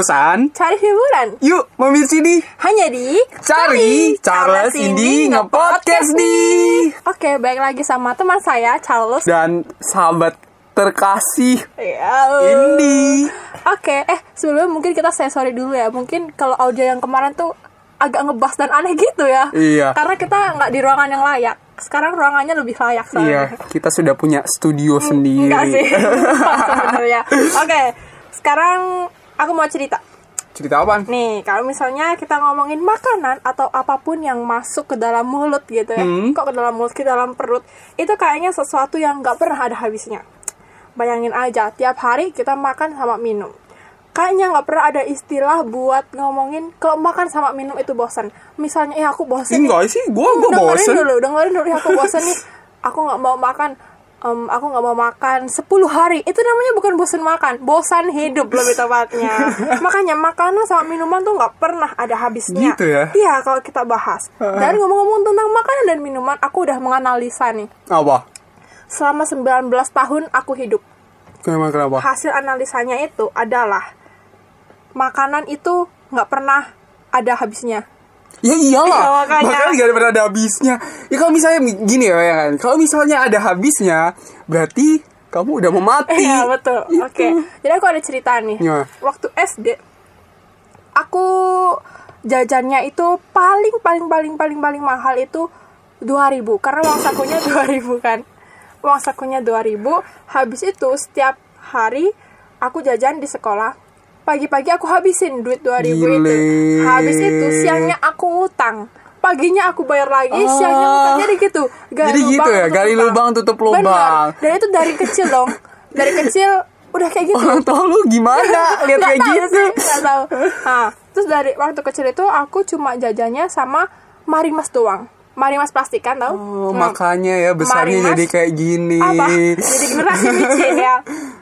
bosan? Cari hiburan Yuk, mampir sini. hanya di Cari Charles Indi nge-podcast nih. Oke, baik lagi sama teman saya Charles. Dan sahabat terkasih Ya. Indi. Oke, eh sebelumnya mungkin kita saya sorry dulu ya. Mungkin kalau audio yang kemarin tuh agak ngebas dan aneh gitu ya. Iya. Karena kita nggak di ruangan yang layak. Sekarang ruangannya lebih layak Iya, soalnya. kita sudah punya studio sendiri. Enggak sih. Sebenarnya. Oke, sekarang aku mau cerita. Cerita apa? Nih, kalau misalnya kita ngomongin makanan atau apa pun yang masuk ke dalam mulut gitu ya, Hmm. kok ke dalam mulut, ke dalam perut, itu kayaknya sesuatu yang nggak pernah ada habisnya. Bayangin aja, tiap hari kita makan sama minum. Kayaknya nggak pernah ada istilah buat ngomongin kalau makan sama minum itu bosan. Misalnya, eh aku bosan. Enggak sih, gua gua dengerin bosen. dulu, dengerin dulu, "Eh, aku bosan nih. Aku nggak mau makan. Em, aku nggak mau makan 10 hari. Itu namanya bukan bosan makan, bosan hidup lebih tepatnya. Makanya makanan sama minuman tuh nggak pernah ada habisnya. Gitu ya? Iya, kalau kita bahas. Dan ngomong-ngomong tentang makanan dan minuman, aku udah menganalisa nih. Apa? Selama 19 tahun aku hidup. Kenapa kenapa? Hasil analisanya itu adalah makanan itu nggak pernah ada habisnya. Ya iyalah, Iya, makanya. makanya gak pernah ada habisnya. Ya kalau misalnya gini ya ya kan, kalau misalnya ada habisnya, berarti kamu udah mau mati. Iya betul. Itu. Oke. Jadi aku ada cerita nih. Ya. Waktu SD aku jajannya itu paling paling paling paling paling mahal itu 2000 karena uang sakunya 2000 kan. Uang sakunya 2000. Habis itu setiap hari aku jajan di sekolah. Pagi-pagi aku habisin duit 2000 itu. Gile. Habis itu siangnya aku ngutang. Paginya aku bayar lagi, Ah. siangnya ngutang. Jadi gitu. Jadi gitu ya, gali lubang, tutup lubang. Benar. Dan itu dari kecil dong. Dari kecil udah kayak gitu. Orang tua lu gimana lihat kayak tahu gitu? sih, nggak tahu. Nah, terus dari waktu kecil itu aku cuma jajannya sama marimas doang. Marimas plastik kan tau? Oh, makanya ya besarnya Marimas. jadi kayak gini. apa? Jadi generasi micin ya.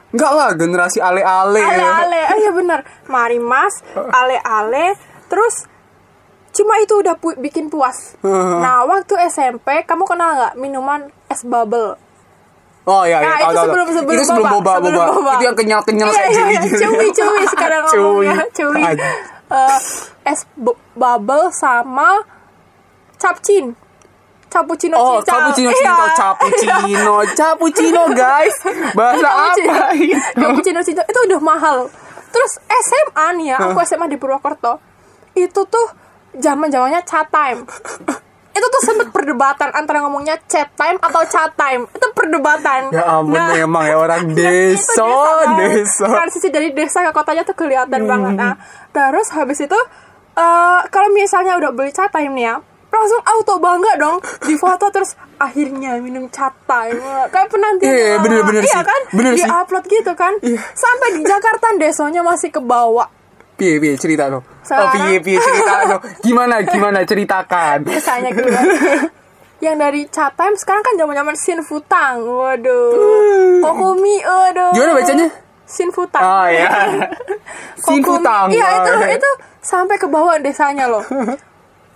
Enggak lah, generasi ale-ale. Ale-ale. Oh iya bener. Marimas, ale-ale, terus cuma itu udah pu- bikin puas. Nah, waktu SMP kamu kenal nggak minuman es bubble? Oh iya, iya, Nah, itu sebelum sebelum itu sebelum boba, sebelum boba. boba. Itu yang kenyal-kenyal Iya, kayak iya, iya. Cuy, cuy sekarang ngomongnya. Ad- Eh, es bu- bubble sama capcin. Cappuccino Oh, cincau. cappuccino Iya. cinta, cappuccino, cappuccino guys. Bahasa Cappuccino. apa ini? Cappuccino itu udah mahal. Terus SMA nih ya, aku SMA di Purwokerto. Itu tuh zaman-zamannya chat time. Itu tuh sempet perdebatan antara ngomongnya chat time atau chat time. Itu perdebatan. Ya ampun, Nah, emang ya orang itu desa, kan. desa. Transisi dari desa ke kotanya tuh kelihatan Hmm. banget. Nah, terus habis itu eh kalau misalnya udah beli cat time nih ya, langsung auto bangga dong di foto terus akhirnya minum cat time. Kayak penantian. Iya, iya, lama. bener-bener Iya sih. kan? Bener di sih. upload gitu kan. Iya. Sampai di Jakarta desonya masih ke bawah. Piye, piye cerita lo. Oh, piye, piye cerita lo. Gimana, gimana ceritakan. Biasanya gitu kan. Yang dari chat time sekarang kan zaman-zaman sin futang. Waduh. Kokumi, aduh. Gimana bacanya? Sin futang. Oh ya. Kokumi. Sinfutang. Iya itu Oh, itu sampai ke bawah desanya loh.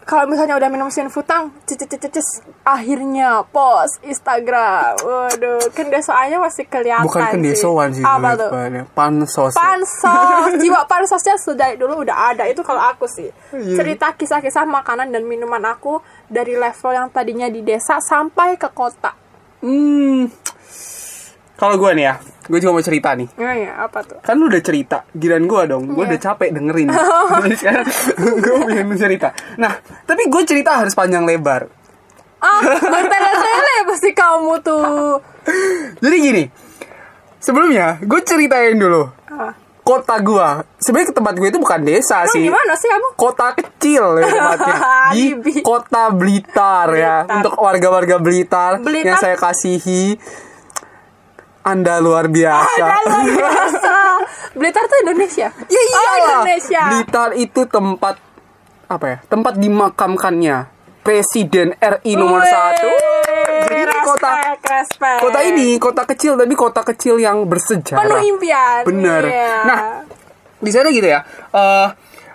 Kalau misalnya udah minum sin futang, cicis akhirnya post Instagram. Waduh, kan desoannya masih kelihatan. Bukan kendesoan sih. Apa tuh? kepada Pansos. Pansos, jiwa pansosnya sudah dulu udah ada. Itu kalau aku sih. Iya. Cerita kisah-kisah makanan dan minuman aku dari level yang tadinya di desa sampai ke kota. Hmm. Kalau gue nih ya, gue juga mau cerita nih. Nah, ya, apa tuh? Kan lu udah cerita, giran gue dong. Gue Iya. udah capek dengerin. Jadi sekarang gue pengen cerita. Nah, tapi gue cerita harus panjang lebar. Ah, bertele-tele pasti kamu tuh. Jadi gini, sebelumnya gue ceritain dulu. Ah. Kota gue, sebenarnya ke tempat gue itu bukan desa sih. gimana sih kamu? Kota kecil ya tempatnya di kota Blitar, ya Blitar. untuk warga-warga Blitar, Blitar. yang saya kasihi Anda luar biasa. Ada luar biasa. Blitar tuh Indonesia. Ya Oh, iyalah. Indonesia. Blitar itu tempat apa ya? Tempat dimakamkannya Presiden RI nomor satu. Jadi ini kota respect. kota ini kota kecil tapi kota kecil yang bersejarah. penuh impian. Bener. Iya. Nah, di sana gitu ya. Eh,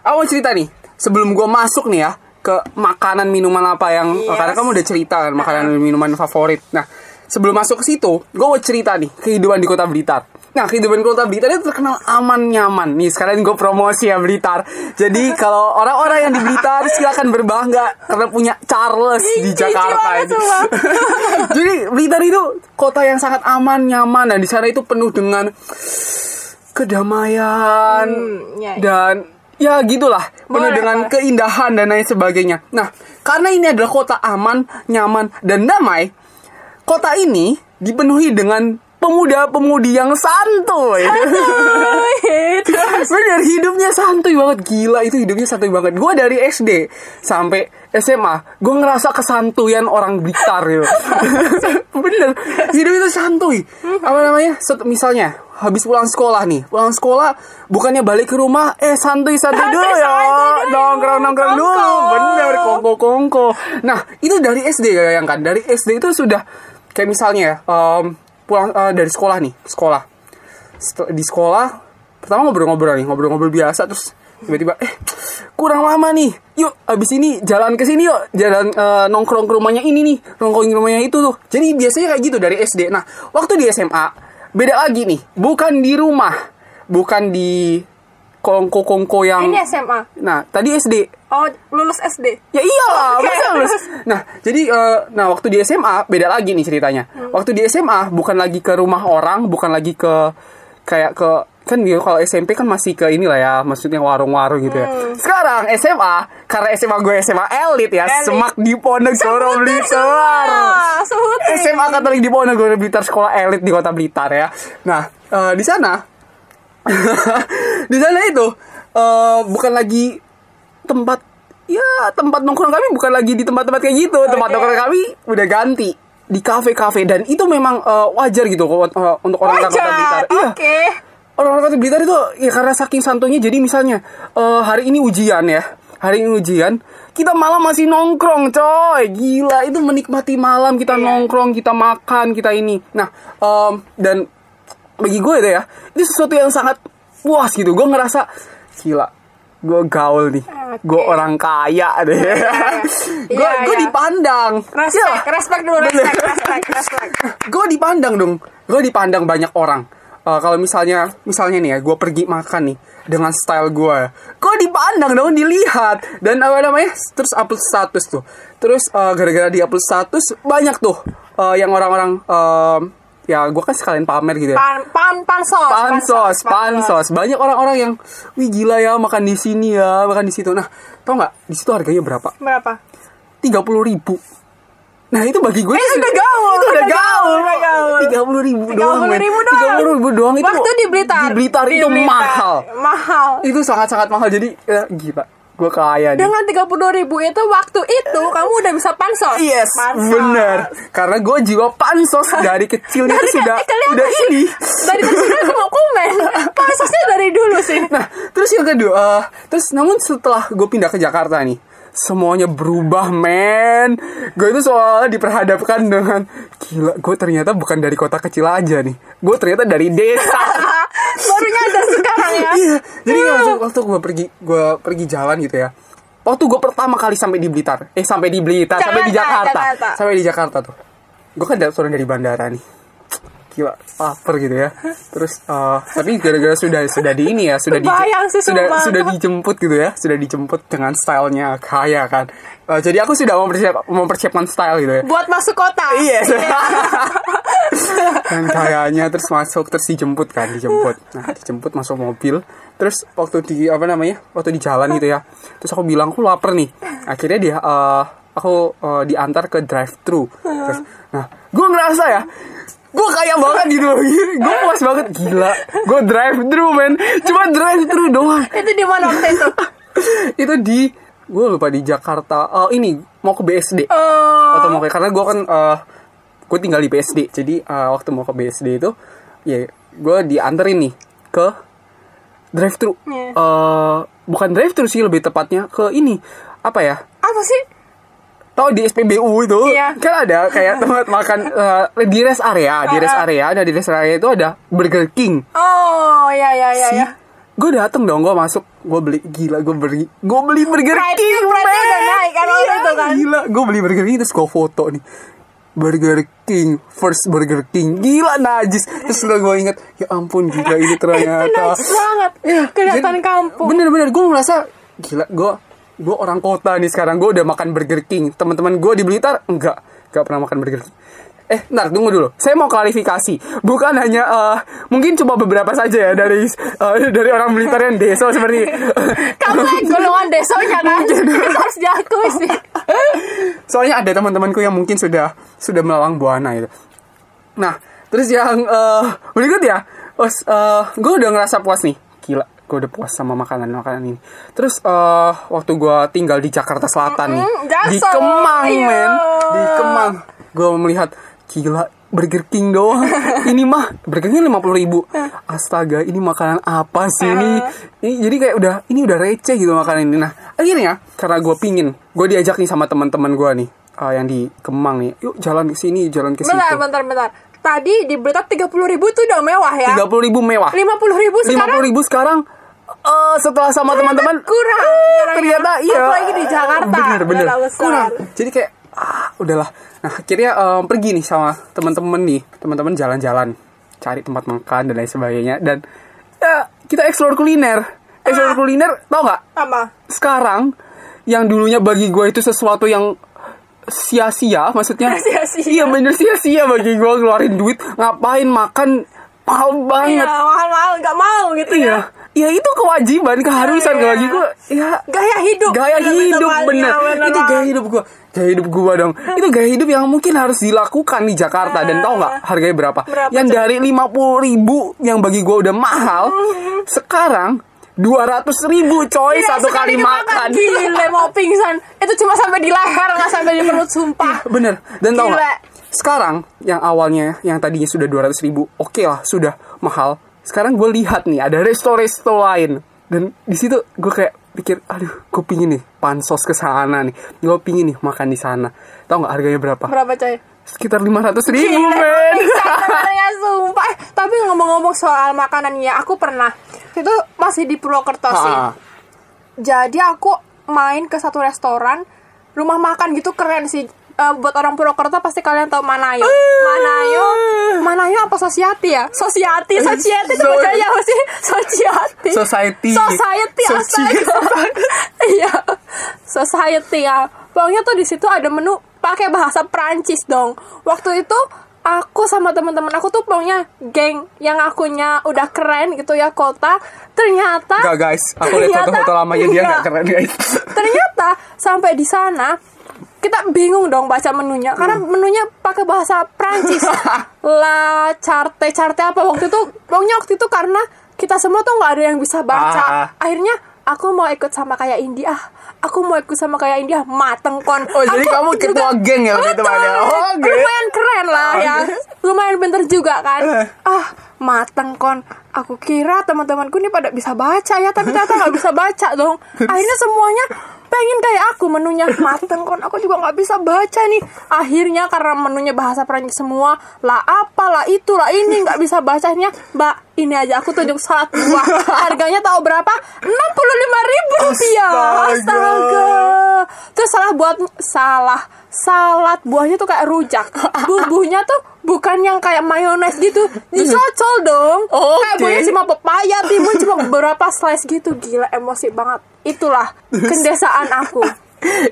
aku mau cerita nih. Sebelum gue masuk nih ya ke makanan minuman apa yang Yes. karena kamu udah cerita kan makanan dan minuman favorit. Nah, sebelum masuk ke situ, gue mau cerita nih kehidupan di kota Blitar. Nah, kehidupan kota Blitar itu terkenal aman nyaman. Nih, sekarang gue promosi ya Blitar. Jadi kalau orang-orang yang di Blitar silakan berbangga karena punya Charles di Jakarta sumpah. Jadi Blitar itu kota yang sangat aman nyaman dan di sana itu penuh dengan kedamaian Hmm, ya, ya. dan ya gitulah penuh Boleh, dengan boleh. keindahan dan lain sebagainya. Nah, karena ini adalah kota aman, nyaman dan damai, kota ini dipenuhi dengan pemuda-pemudi yang santuy. Bener, hidupnya santuy banget. Gila, itu hidupnya santuy banget. Gue dari SD sampai SMA, gue ngerasa kesantuyan orang Blitar gitu. Bener, hidup itu santuy. Apa namanya? Set- misalnya, habis pulang sekolah nih. Pulang sekolah, bukannya balik ke rumah, eh santuy-santuy Santuy, dulu ya. santuy dulu. Nongkrong-nongkrong dulu. Kongko. Bener, kongko-kongko. Nah, itu dari SD ya yang kan. Dari SD itu sudah, kayak misalnya ya, em, pulang eh, dari sekolah nih, sekolah. Di sekolah pertama ngobrol-ngobrol nih ngobrol-ngobrol biasa terus tiba-tiba eh kurang lama nih yuk abis ini jalan ke sini yuk jalan eh, nongkrong ke rumahnya ini nih nongkrong ke rumahnya itu tuh. Jadi biasanya kayak gitu dari SD nah waktu di SMA beda lagi nih bukan di rumah bukan di kongko-kongko yang Ini SMA. nah tadi SD Oh, lulus SD. Ya iyalah, Oke. masa lulus? Nah, jadi eh, nah waktu di SMA beda lagi nih ceritanya. Waktu di SMA bukan lagi ke rumah orang, bukan lagi ke kayak ke kan dia kalau SMP kan masih ke inilah ya, maksudnya warung-warung gitu ya. Sekarang SMA karena SMA gue SMA elit ya, Elit. semak di Ponegoro Blitar. SMA Katolik di Ponegoro Blitar sekolah elit di kota Blitar ya. Nah, eh, di sana di sana itu eh, bukan lagi tempat ya tempat nongkrong kami bukan lagi di tempat-tempat kayak gitu. Tempat Oke. nongkrong kami udah ganti di kafe-kafe dan itu memang eh, wajar gitu kok, eh, untuk orang-orang kota Blitar. Iya. Oke. Orang-orang kota Blitar itu ya karena saking santunya jadi misalnya eh, hari ini ujian ya. Hari ini ujian, kita malam masih nongkrong, coy. Gila, itu menikmati malam kita Iya. nongkrong, kita makan, kita ini. Nah, em, dan bagi gue itu ya, ini sesuatu yang sangat puas gitu. Gue ngerasa gila, gue gaul nih. Oke. Gue orang kaya deh. gue Iya, gue dipandang. Respect, Iya. respect dulu, respect, respect, respect. gue dipandang dong gue dipandang banyak orang Eh, kalau misalnya misalnya nih ya gue pergi makan nih dengan style gue gue dipandang dong dilihat dan apa namanya terus upload status tuh terus eh, gara-gara di upload status banyak tuh eh, yang orang-orang em, ya gue kan sekalian pamer gitu ya Pan, pan, pansos. pansos, pansos. Banyak orang-orang yang, wih gila ya makan di sini ya, makan di situ. Nah, tau nggak di situ harganya berapa? Berapa? Tiga puluh ribu. Nah itu bagi gue itu udah gaul, itu udah gaul, gaul, udah gaul. Tiga puluh ribu doang, 30 men. ribu doang. Tiga puluh ribu doang itu. Waktu di Blitar. Di Blitar Di itu Blitar. mahal. Mahal. Itu sangat-sangat mahal. Jadi ya, gila, gue kaya nih. Dengan 32 ribu itu waktu itu kamu udah bisa pansos. Yes, Pansos. bener. Karena gue jiwa pansos dari kecilnya Dari itu sudah eh, kelihatan udah sih. ini. Dari aku mau komen. Pansosnya dari dulu sih. Nah, terus yang kedua, eh, terus namun setelah gue pindah ke Jakarta nih, semuanya berubah, men. Gue itu soalnya diperhadapkan dengan gila, gue ternyata bukan dari kota kecil aja nih. Gue ternyata dari desa. Baru nyadar sekarang ya. iya, jadi waktu, waktu gue pergi gue pergi jalan gitu ya. Waktu gue pertama kali sampai di Blitar, eh sampai di Blitar, sampai di Jakarta, Jakarta, Jakarta. sampai di Jakarta tuh. Gue kan dari turun dari bandara nih. Gila, lapar gitu ya. Terus, eh, tapi gara-gara sudah sudah di ini ya, sudah di, sih, sudah sumpah. sudah dijemput gitu ya, sudah dijemput dengan stylenya kaya kan. Eh, jadi aku sudah mempersiap, mempersiapkan style gitu ya. Buat masuk kota. Yes. dan kayaknya terus masuk terus dijemput kan dijemput nah dijemput masuk mobil terus waktu di apa namanya waktu di jalan gitu ya terus aku bilang aku lapar nih akhirnya dia eh, aku eh, diantar ke drive thru terus nah gue ngerasa ya gue kaya banget gitu gue puas banget. Gila. Gue drive thru men. Cuma drive thru doang. Itu di mana waktu itu? itu di gue lupa di Jakarta. Eh, ini mau ke BSD Oh. atau mau kayak karena gue kan gue tinggal di BSD jadi eh, waktu mau ke BSD itu ya gue dianterin nih ke drive thru. Iya. Eh, bukan drive thru sih lebih tepatnya ke ini. Apa ya? Apa sih? Tau di SPBU itu Iya. kan ada kayak tempat makan eh, di rest area di rest Ah, ah. area nah di rest area itu ada Burger King Oh, ya ya ya ya. gue dateng dong gue masuk gue beli gila gue beli gue beli Burger Pride- King men. udah naik kan Iya, itu kan. gila gue beli Burger King terus gue foto nih Burger King first Burger King gila najis terus lo gue inget ya ampun gila ini ternyata nice banget kelihatan Jadi, kampung bener-bener gue merasa gila gue gue orang kota nih sekarang gue udah makan Burger King teman-teman gue di Blitar enggak enggak pernah makan Burger King Eh, ntar tunggu dulu. Saya mau klarifikasi. Bukan hanya eh, mungkin cuma beberapa saja ya dari eh, dari orang Blitar yang deso seperti kamu kan golongan desonya kan harus diakui sih Soalnya ada teman-temanku yang mungkin sudah sudah melawang buana itu. Nah, terus yang eh, berikut ya, oh, gue udah ngerasa puas nih. Gue udah puas sama makanan-makanan ini. Terus eh, waktu gue tinggal di Jakarta Selatan nih, Mm-mm, di Jaksel, Kemang, iya. men, di Kemang, gue melihat gila Burger King doang. ini mah Burger King lima puluh ribu. Astaga, ini makanan apa sih ini? Ini jadi kayak udah ini udah receh gitu makanan ini. Nah akhirnya karena gue pingin, gue diajak nih sama teman-teman gue nih eh, yang di Kemang nih. Yuk jalan ke sini, jalan ke situ. bentar bentar bentar tadi di berita tiga puluh ribu tuh udah mewah ya Tiga puluh ribu mewah. lima puluh ribu Lima sekarang puluh ribu sekarang. Eh, setelah sama teman-teman kurang. ternyata iya. Apalagi di Jakarta. Bener bener. kurang. Jadi kayak ah udahlah. Nah akhirnya em, pergi nih sama teman-teman nih. Teman-teman jalan-jalan cari tempat makan dan lain sebagainya. Dan ya kita explore kuliner. Explore Ah. kuliner tau nggak? Apa? Sekarang yang dulunya bagi gue itu sesuatu yang sia-sia maksudnya Sia-sia. iya bener sia-sia bagi gue keluarin duit ngapain makan mahal iya banget. mahal mahal nggak mau gitu iya. ya ya itu kewajiban keharusan. Iya. bagi gue ya. Gaya hidup. Gaya hidup bener bener itu gaya hidup gua. Gaya hidup gua dong. Itu gaya hidup yang mungkin harus dilakukan di Jakarta. Dan tau nggak harganya berapa, Berapa, yang dari lima puluh ribu yang bagi gua udah mahal sekarang dua ratus ribu coy Iya, satu kali makan. Gile mau pingsan. Itu cuma sampai di leher nggak sampai di perut sumpah. Bener. Dan tau nggak sekarang yang awalnya yang tadinya sudah dua ratus ribu oke lah sudah mahal sekarang gue lihat nih ada resto-resto lain. Dan di situ gue kayak pikir aduh gue pingin nih pansos ke sana nih. Gue pingin nih makan di sana. Tau nggak harganya berapa? Berapa coy? Sekitar lima ratus ribu men. sumpah. Tapi ngomong-ngomong soal makanan ya aku pernah. Itu masih di Purwokerto sih. Ah, jadi aku main ke satu restoran rumah makan gitu keren sih Eh, buat orang Purwokerto pasti kalian tahu Manayo. Manayo Manayo apa Sosiati ya? Sosiati Sosiati itu So- bacanya apa sih? Sosiati Society. Society Soci- astaga iya. Society ya. Pokoknya tuh di situ ada menu pakai bahasa Prancis dong. Waktu itu aku sama teman-teman aku tuh pokoknya geng yang akunya udah keren gitu ya kota. Ternyata Enggak guys, aku lihat Ternyata- foto-foto lamanya dia Iya. nggak keren guys. ternyata sampai di sana kita bingung dong baca menunya karena Hmm. menunya pakai bahasa Prancis la charte charte apa waktu itu pokoknya waktu itu karena kita semua tuh nggak ada yang bisa baca Ah, akhirnya aku mau ikut sama kayak India aku mau ikut sama kayak India mateng kon Oh, jadi Aku kamu ketua geng ya waktu itu. Maya? Oh, geng. lumayan keren lah Oh, ya iya. lumayan pinter juga kan Eh. ah mateng kon aku kira teman-temanku ini pada bisa baca ya tapi ternyata nggak bisa baca dong akhirnya semuanya pengen kayak aku menunya mateng kon. Aku juga nggak bisa baca nih. Akhirnya karena menunya bahasa Perancis semua lah apa lah itu lah ini nggak bisa bacanya. Mbak ini aja aku tunjuk salad buah harganya tahu berapa? enam puluh lima ribu rupiah. Astaga. astaga. Terus salah buat salah. Salad buahnya tuh kayak rujak. Bumbunya tuh bukan yang kayak mayones gitu. Dicocol dong. Oke. kayak buahnya cuma pepaya timun cuma beberapa slice gitu. Gila emosi banget itulah kendesaan aku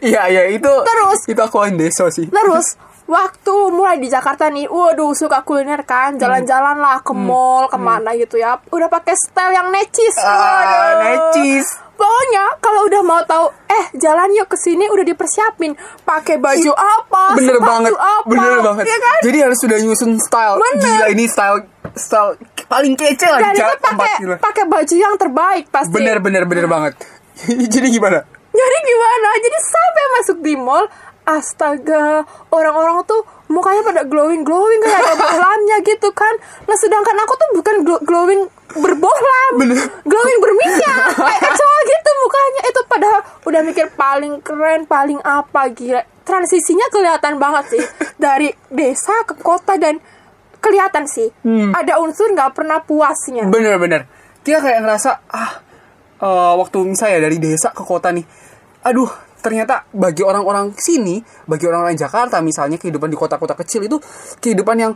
Iya iya itu. Terus? itu aku deso sih. terus waktu mulai di Jakarta nih waduh suka kuliner kan jalan-jalan lah ke mall ke mana gitu ya udah pakai style yang necis Ah, Waduh. necis. Pokoknya kalau udah mau tahu, eh jalan yuk ke sini udah dipersiapin, pakai baju apa, bener sepatu banget apa, bener banget ya kan? jadi harus sudah nyusun style Bener. gila ini style style paling kece lah Dan di itu ja- tempat pakai gila pakai baju yang terbaik pasti. bener bener bener banget jadi gimana Jadi gimana? Jadi sampai masuk di mall, astaga, orang-orang tuh mukanya pada glowing glowing kayak ada bohlamnya gitu kan. Nah sedangkan aku tuh bukan glo- glowing berbohlam, Bener. glowing berminyak, kayak kecoa gitu mukanya. Itu padahal udah mikir paling keren, paling apa gila. Transisinya kelihatan banget sih dari desa ke kota dan kelihatan sih ada unsur nggak pernah puasnya. bener bener kita kayak ngerasa ah eh, waktu misalnya dari desa ke kota nih aduh ternyata bagi orang-orang sini, bagi orang-orang Jakarta misalnya kehidupan di kota-kota kecil itu kehidupan yang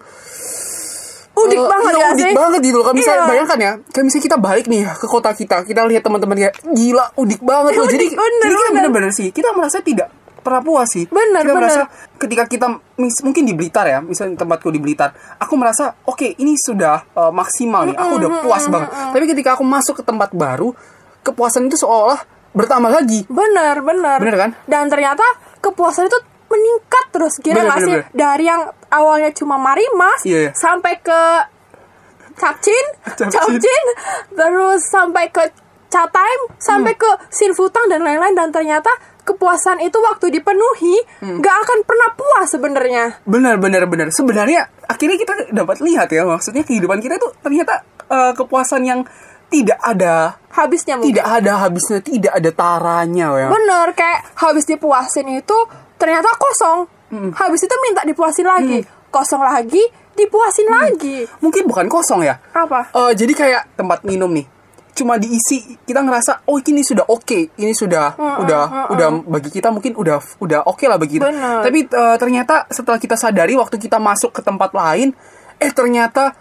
Udik eh, banget ya udik sih? banget gitu loh. Kalau misalnya Iya. bayangkan ya, kayak misalnya kita balik nih ke kota kita, kita lihat teman-teman kayak gila, udik banget loh. Udik, Jadi, bener, jadi bener. bener-bener sih, kita merasa tidak pernah puas sih. Bener, kita bener. merasa ketika kita mis- mungkin di Blitar ya, misalnya tempatku di Blitar, aku merasa oke ini sudah eh, maksimal nih, aku udah puas banget. Tapi ketika aku masuk ke tempat baru, kepuasan itu seolah bertambah lagi. Bener, bener. Bener kan? Dan ternyata kepuasan itu meningkat terus. Gila Bener, gak bener, sih? bener. Dari yang awalnya cuma marimas, Iya, iya. sampai ke capcin, Capcin. capcin, terus sampai ke chat time, sampai Hmm. ke silfutang dan lain-lain. Dan ternyata kepuasan itu waktu dipenuhi, Hmm. gak akan pernah puas sebenarnya. Benar, benar, benar. Sebenarnya akhirnya kita dapat lihat ya, maksudnya kehidupan kita itu ternyata eh, kepuasan yang tidak ada Habisnya mungkin. tidak ada habisnya, tidak ada taranya ya. Bener, kayak habis dipuasin itu ternyata kosong. Hmm. Habis itu minta dipuasin lagi. Kosong lagi, dipuasin Hmm. lagi. Mungkin bukan kosong ya. Apa? Eh, jadi kayak tempat minum nih. Cuma diisi, kita ngerasa oh ini sudah oke, ini sudah udah udah bagi kita mungkin udah udah oke lah bagi kita. Bener. Tapi eh, ternyata setelah kita sadari waktu kita masuk ke tempat lain, eh ternyata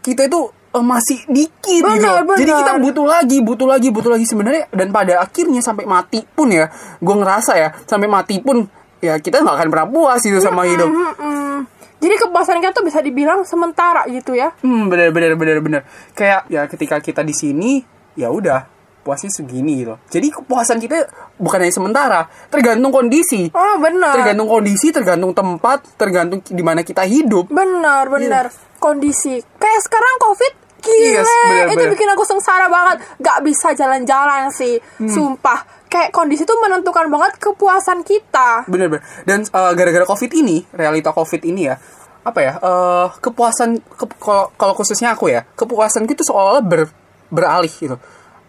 kita itu masih dikit gitu. Bener, loh. Jadi kita butuh lagi, butuh lagi, butuh lagi sebenarnya dan pada akhirnya sampai mati pun ya, gue ngerasa ya sampai mati pun ya kita nggak akan pernah puas gitu sama hidup. Mm-mm. Jadi kepuasan kita tuh bisa dibilang sementara gitu ya. Hmm, bener bener bener bener. Kayak ya ketika kita di sini, ya udah puasnya segini gitu. Jadi kepuasan kita bukan hanya sementara, tergantung kondisi. Oh bener. Tergantung kondisi, tergantung tempat, tergantung di mana kita hidup. Bener, bener. Kondisi. Kayak sekarang covid Gila, Yes, bener, itu bener. bikin aku sengsara banget. Gak bisa jalan-jalan sih. Hmm. Sumpah. Kayak kondisi tuh menentukan banget kepuasan kita. Bener bener. Dan uh, gara-gara covid ini, realita covid ini ya, apa ya? eh, kepuasan ke- kalau khususnya aku ya, kepuasan itu seolah-olah ber, beralih gitu.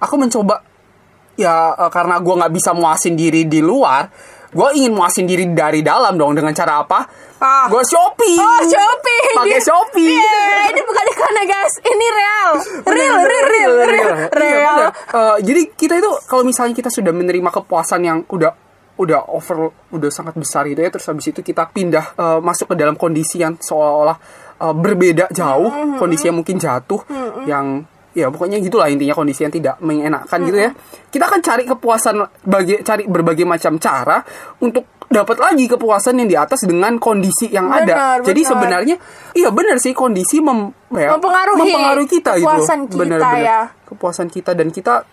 Aku mencoba ya eh, karena gua nggak bisa muasin diri di luar, gue ingin muasin diri dari dalam dong dengan cara apa? Ah. Gue shopping. Oh, shopping. Pakai shopee. Iya, ini bukan ya guys. Ini real. Real, real, real, real. Iya, Real. bener. Eh, jadi kita itu kalau misalnya kita sudah menerima kepuasan yang udah udah over udah sangat besar gitu ya terus habis itu kita pindah eh, masuk ke dalam kondisi yang seolah-olah eh, berbeda jauh Mm-hmm. kondisi yang mungkin jatuh yang ya pokoknya gitulah intinya kondisi yang tidak mengenakan gitu ya kita akan cari kepuasan bagi cari berbagai macam cara untuk dapat lagi kepuasan yang di atas dengan kondisi yang ada Benar, jadi benar. sebenarnya iya benar sih kondisi mem, ya, Mempengaruhi mempengaruhi kita gitu kepuasan kita Benar-benar. ya. kepuasan kita dan kita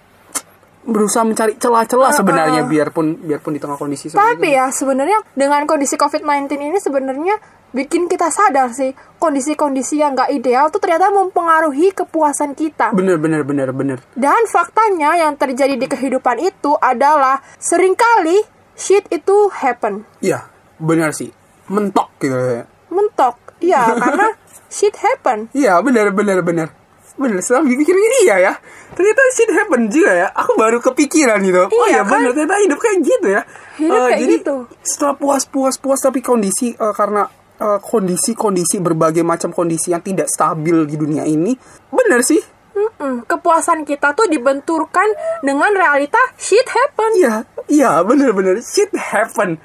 berusaha mencari celah-celah sebenarnya biarpun biarpun di tengah kondisi seperti Tapi itu. ya sebenarnya dengan kondisi COVID-19 ini sebenarnya bikin kita sadar sih kondisi-kondisi yang gak ideal tuh ternyata mempengaruhi kepuasan kita. bener bener bener bener Dan faktanya yang terjadi di kehidupan itu adalah sering kali shit itu happen. iya bener sih mentok gitu ya Mentok. Iya, karena shit happen. iya bener bener bener bener setelah dipikir iya ya ternyata shit happen juga ya aku baru kepikiran gitu oh Iya, ya bener ternyata hidup kayak gitu ya Hidup Eh, kayak jadi gitu. setelah puas puas puas tapi kondisi eh, karena eh, kondisi-kondisi berbagai macam kondisi yang tidak stabil di dunia ini bener sih Mm-mm. Kepuasan kita tuh dibenturkan dengan realita shit happen. Iya, iya bener-bener shit happen.